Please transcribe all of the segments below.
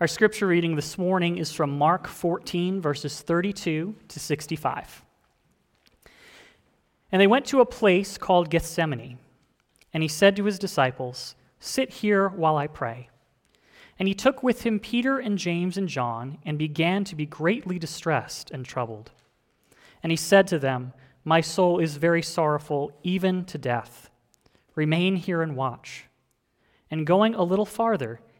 Our scripture reading this morning is from Mark 14, verses 32 to 65. And they went to a place called Gethsemane, and he said to his disciples, Sit here while I pray. And he took with him Peter and James and John, and began to be greatly distressed and troubled. And he said to them, My soul is very sorrowful, even to death. Remain here and watch. And going a little farther,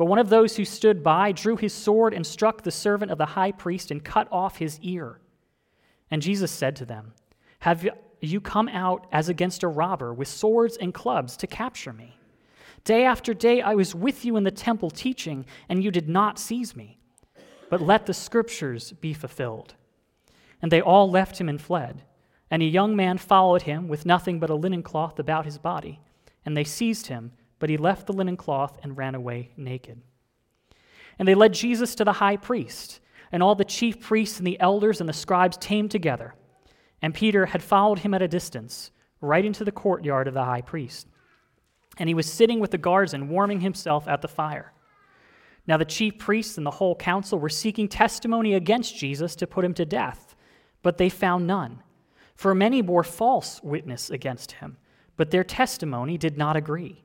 But one of those who stood by drew his sword and struck the servant of the high priest and cut off his ear. And Jesus said to them, Have you come out as against a robber with swords and clubs to capture me? Day after day I was with you in the temple teaching, and you did not seize me. But let the scriptures be fulfilled. And they all left him and fled. And a young man followed him with nothing but a linen cloth about his body. And they seized him but he left the linen cloth and ran away naked. And they led Jesus to the high priest, and all the chief priests and the elders and the scribes came together. And Peter had followed him at a distance, right into the courtyard of the high priest. And he was sitting with the guards and warming himself at the fire. Now the chief priests and the whole council were seeking testimony against Jesus to put him to death, but they found none. For many bore false witness against him, but their testimony did not agree.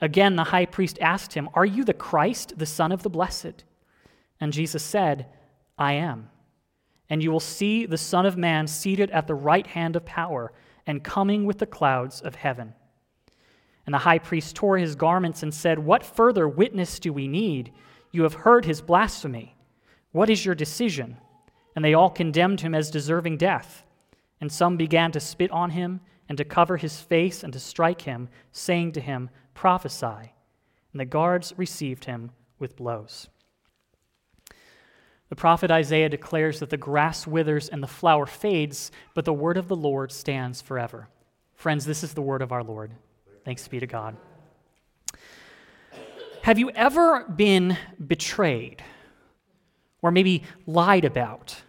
Again, the high priest asked him, Are you the Christ, the Son of the Blessed? And Jesus said, I am. And you will see the Son of Man seated at the right hand of power and coming with the clouds of heaven. And the high priest tore his garments and said, What further witness do we need? You have heard his blasphemy. What is your decision? And they all condemned him as deserving death. And some began to spit on him and to cover his face and to strike him, saying to him, Prophesy. And the guards received him with blows. The prophet Isaiah declares that the grass withers and the flower fades, but the word of the Lord stands forever. Friends, this is the word of our Lord. Thanks be to God. Have you ever been betrayed or maybe lied about,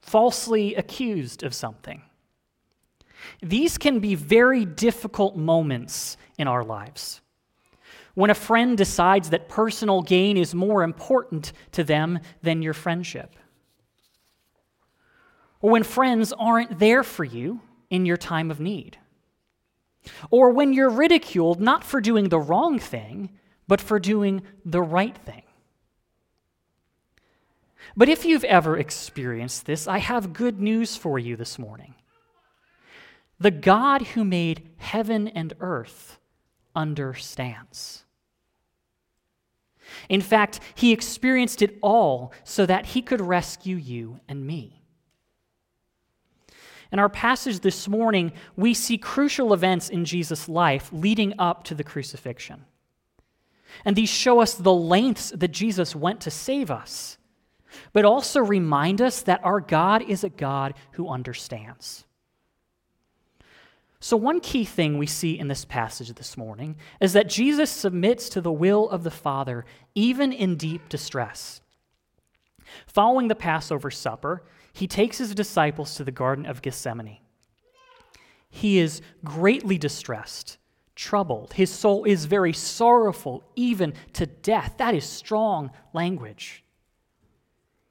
falsely accused of something? These can be very difficult moments in our lives. When a friend decides that personal gain is more important to them than your friendship. Or when friends aren't there for you in your time of need. Or when you're ridiculed not for doing the wrong thing, but for doing the right thing. But if you've ever experienced this, I have good news for you this morning. The God who made heaven and earth understands. In fact, he experienced it all so that he could rescue you and me. In our passage this morning, we see crucial events in Jesus' life leading up to the crucifixion. And these show us the lengths that Jesus went to save us, but also remind us that our God is a God who understands. So, one key thing we see in this passage this morning is that Jesus submits to the will of the Father even in deep distress. Following the Passover supper, he takes his disciples to the Garden of Gethsemane. He is greatly distressed, troubled. His soul is very sorrowful, even to death. That is strong language.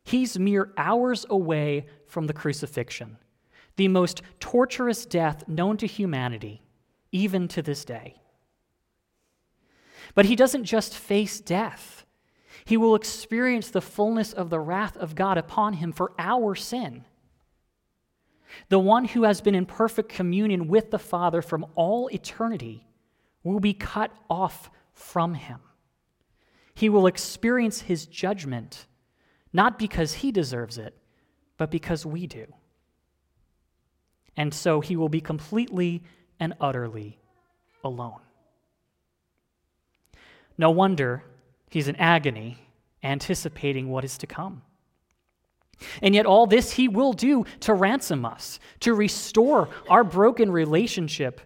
He's mere hours away from the crucifixion, the most torturous death known to humanity, even to this day. But he doesn't just face death. He will experience the fullness of the wrath of God upon him for our sin. The one who has been in perfect communion with the Father from all eternity will be cut off from him. He will experience his judgment, not because he deserves it, but because we do. And so he will be completely and utterly alone. No wonder He's in agony, anticipating what is to come. And yet, all this he will do to ransom us, to restore our broken relationship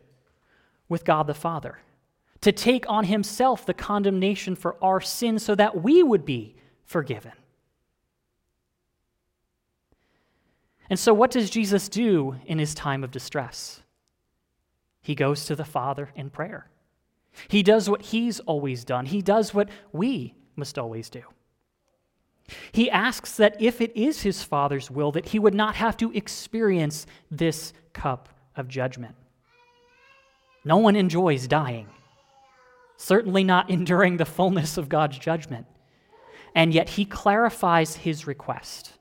with God the Father, to take on himself the condemnation for our sins so that we would be forgiven. And so, what does Jesus do in his time of distress? He goes to the Father in prayer. He does what he's always done, he does what we must always do. He asks that if it is his Father's will, that he would not have to experience this cup of judgment. No one enjoys dying, certainly not enduring the fullness of God's judgment. And yet he clarifies his request.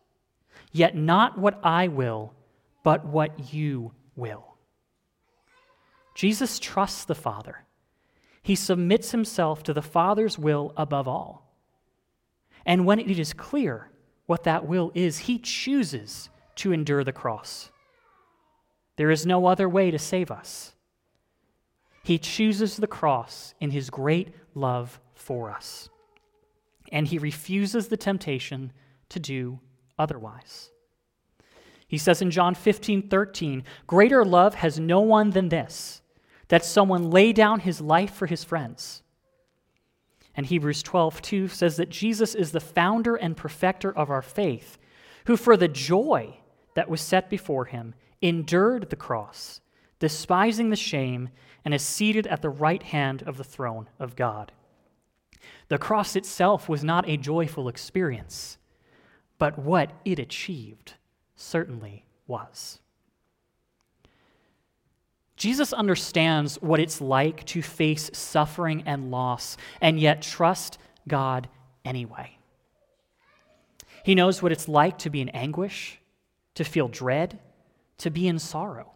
Yet not what I will, but what you will. Jesus trusts the Father he submits himself to the Father's will above all. And when it is clear what that will is, he chooses to endure the cross. There is no other way to save us. He chooses the cross in his great love for us. And he refuses the temptation to do otherwise. He says in John 15, 13, Greater love has no one than this that someone lay down his life for his friends. And Hebrews 12, 2 says that Jesus is the founder and perfecter of our faith, who for the joy that was set before him endured the cross, despising the shame, and is seated at the right hand of the throne of God. The cross itself was not a joyful experience, but what it achieved certainly was. Jesus understands what it's like to face suffering and loss and yet trust God anyway. He knows what it's like to be in anguish, to feel dread, to be in sorrow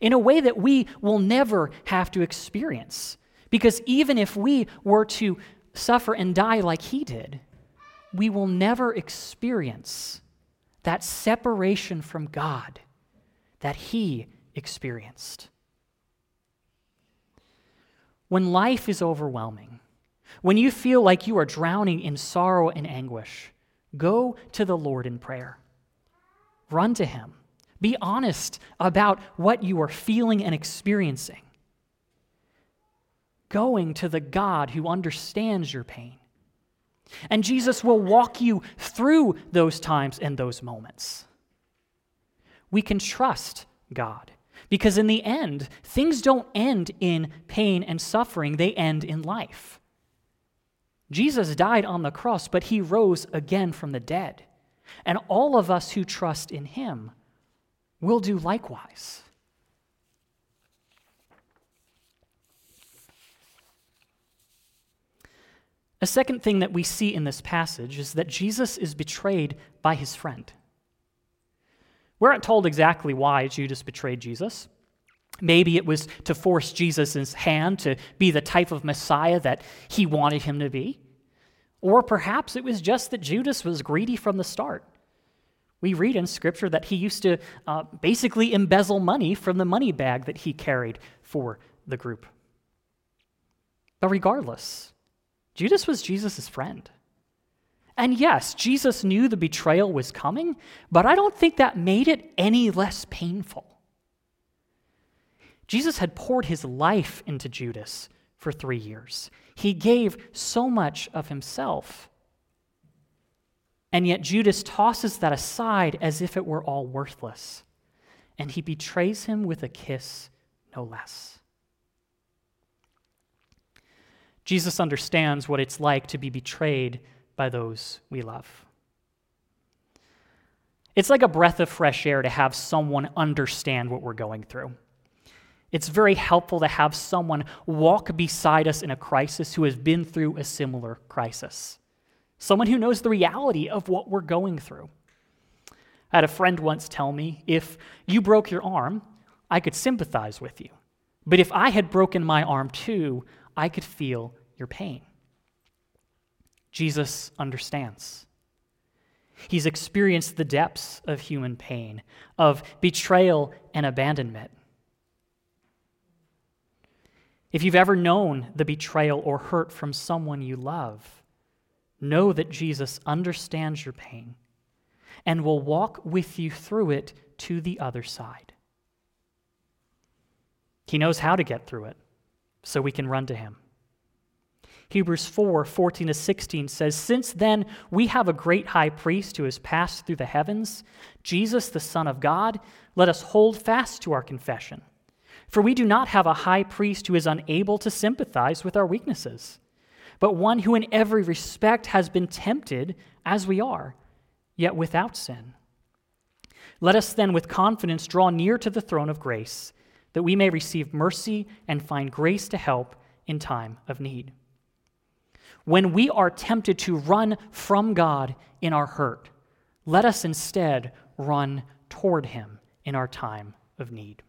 in a way that we will never have to experience. Because even if we were to suffer and die like he did, we will never experience that separation from God that he experienced. When life is overwhelming, when you feel like you are drowning in sorrow and anguish, go to the Lord in prayer. Run to Him. Be honest about what you are feeling and experiencing. Going to the God who understands your pain. And Jesus will walk you through those times and those moments. We can trust God. Because in the end, things don't end in pain and suffering, they end in life. Jesus died on the cross, but he rose again from the dead. And all of us who trust in him will do likewise. A second thing that we see in this passage is that Jesus is betrayed by his friend. We're not told exactly why Judas betrayed Jesus. Maybe it was to force Jesus' hand to be the type of Messiah that he wanted him to be. Or perhaps it was just that Judas was greedy from the start. We read in Scripture that he used to uh, basically embezzle money from the money bag that he carried for the group. But regardless, Judas was Jesus' friend. And yes, Jesus knew the betrayal was coming, but I don't think that made it any less painful. Jesus had poured his life into Judas for three years. He gave so much of himself. And yet Judas tosses that aside as if it were all worthless. And he betrays him with a kiss, no less. Jesus understands what it's like to be betrayed by those we love. It's like a breath of fresh air to have someone understand what we're going through. It's very helpful to have someone walk beside us in a crisis who has been through a similar crisis, someone who knows the reality of what we're going through. I had a friend once tell me if you broke your arm, I could sympathize with you. But if I had broken my arm too, I could feel your pain. Jesus understands. He's experienced the depths of human pain, of betrayal and abandonment. If you've ever known the betrayal or hurt from someone you love, know that Jesus understands your pain and will walk with you through it to the other side. He knows how to get through it, so we can run to him. Hebrews 4 14 to 16 says, Since then we have a great high priest who has passed through the heavens, Jesus, the Son of God, let us hold fast to our confession. For we do not have a high priest who is unable to sympathize with our weaknesses, but one who in every respect has been tempted as we are, yet without sin. Let us then with confidence draw near to the throne of grace, that we may receive mercy and find grace to help in time of need when we are tempted to run from God in our hurt, let us instead run toward Him in our time of need.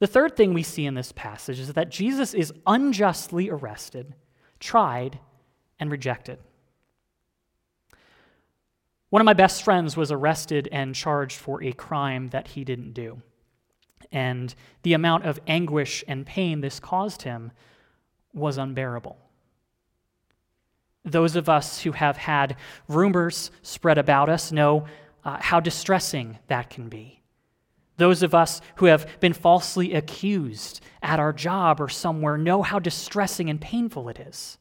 The third thing we see in this passage is that Jesus is unjustly arrested, tried, and rejected. One of my best friends was arrested and charged for a crime that he didn't do. And the amount of anguish and pain this caused him was unbearable. Those of us who have had rumors spread about us know uh, how distressing that can be. Those of us who have been falsely accused at our job or somewhere know how distressing and painful it is.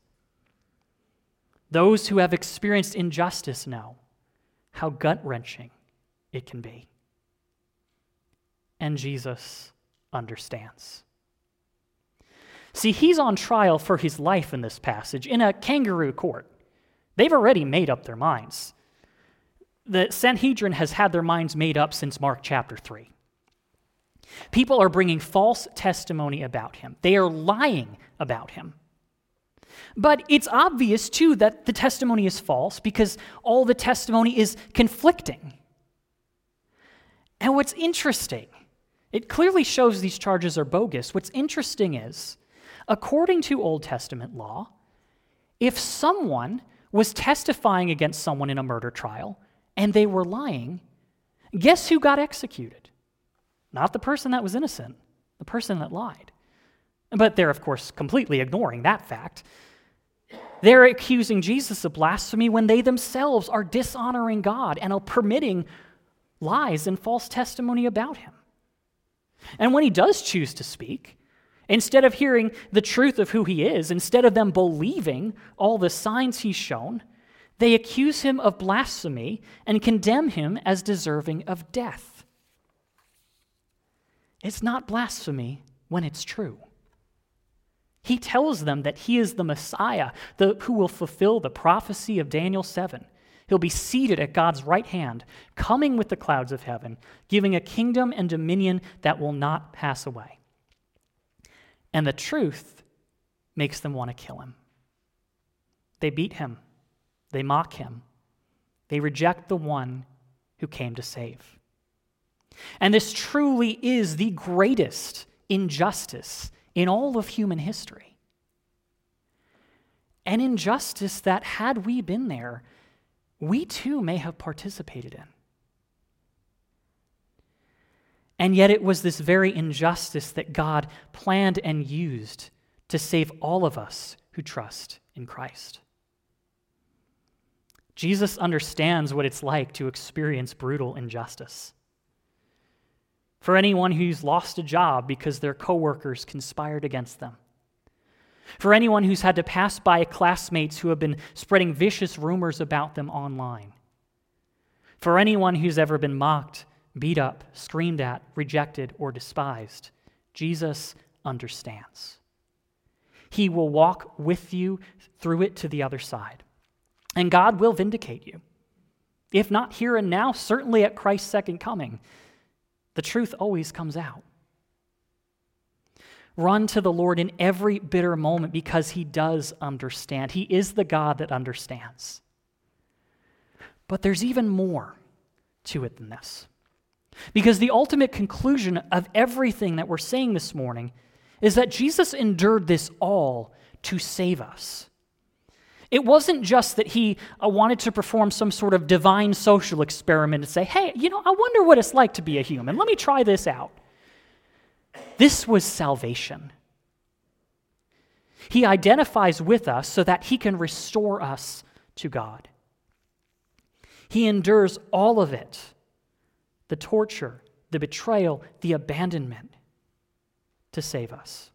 Those who have experienced injustice know how gut wrenching it can be. And Jesus understands. See, he's on trial for his life in this passage in a kangaroo court. They've already made up their minds. The Sanhedrin has had their minds made up since Mark chapter 3. People are bringing false testimony about him, they are lying about him. But it's obvious, too, that the testimony is false because all the testimony is conflicting. And what's interesting, it clearly shows these charges are bogus. What's interesting is According to Old Testament law, if someone was testifying against someone in a murder trial and they were lying, guess who got executed? Not the person that was innocent, the person that lied. But they're, of course, completely ignoring that fact. They're accusing Jesus of blasphemy when they themselves are dishonoring God and are permitting lies and false testimony about him. And when he does choose to speak, Instead of hearing the truth of who he is, instead of them believing all the signs he's shown, they accuse him of blasphemy and condemn him as deserving of death. It's not blasphemy when it's true. He tells them that he is the Messiah the, who will fulfill the prophecy of Daniel 7. He'll be seated at God's right hand, coming with the clouds of heaven, giving a kingdom and dominion that will not pass away. And the truth makes them want to kill him. They beat him, they mock him, they reject the one who came to save. And this truly is the greatest injustice in all of human history. An injustice that, had we been there, we too may have participated in. And yet, it was this very injustice that God planned and used to save all of us who trust in Christ. Jesus understands what it's like to experience brutal injustice. For anyone who's lost a job because their coworkers conspired against them. For anyone who's had to pass by classmates who have been spreading vicious rumors about them online. For anyone who's ever been mocked, beat up, screamed at, rejected, or despised, Jesus understands. He will walk with you through it to the other side. And God will vindicate you. If not here and now, certainly at Christ's second coming. The truth always comes out. Run to the Lord in every bitter moment because He does understand. He is the God that understands. But there's even more to it than this. Because the ultimate conclusion of everything that we're saying this morning is that Jesus endured this all to save us. It wasn't just that he uh, wanted to perform some sort of divine social experiment and say, hey, you know, I wonder what it's like to be a human. Let me try this out. This was salvation. He identifies with us so that he can restore us to God. He endures all of it the torture, the betrayal, the abandonment to save us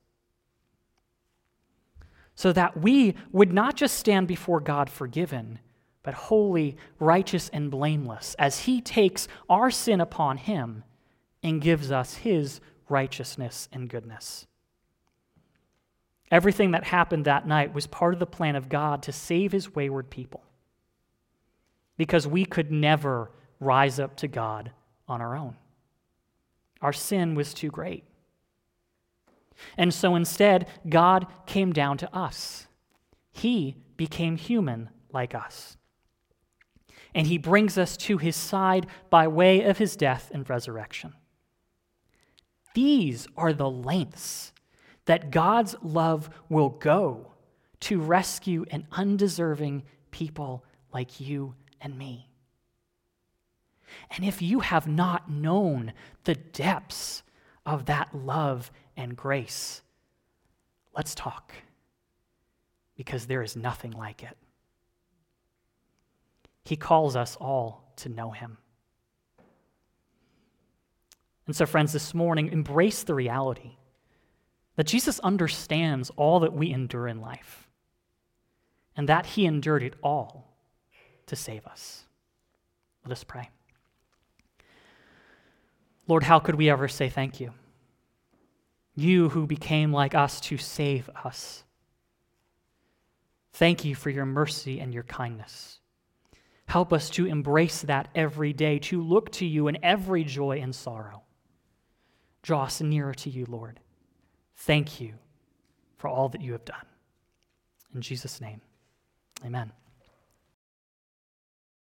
so that we would not just stand before God forgiven, but holy, righteous, and blameless, as He takes our sin upon Him and gives us His righteousness and goodness. Everything that happened that night was part of the plan of God to save His wayward people. Because we could never rise up to God on our own. Our sin was too great. And so instead, God came down to us. He became human like us. And he brings us to his side by way of his death and resurrection. These are the lengths that God's love will go to rescue an undeserving people like you and me. And if you have not known the depths of that love and grace. Let's talk because there is nothing like it. He calls us all to know him. And so, friends, this morning, embrace the reality that Jesus understands all that we endure in life and that he endured it all to save us. Let us pray. Lord, how could we ever say thank you? You who became like us to save us. Thank you for your mercy and your kindness. Help us to embrace that every day, to look to you in every joy and sorrow. Draw us nearer to you, Lord. Thank you for all that you have done. In Jesus' name, amen.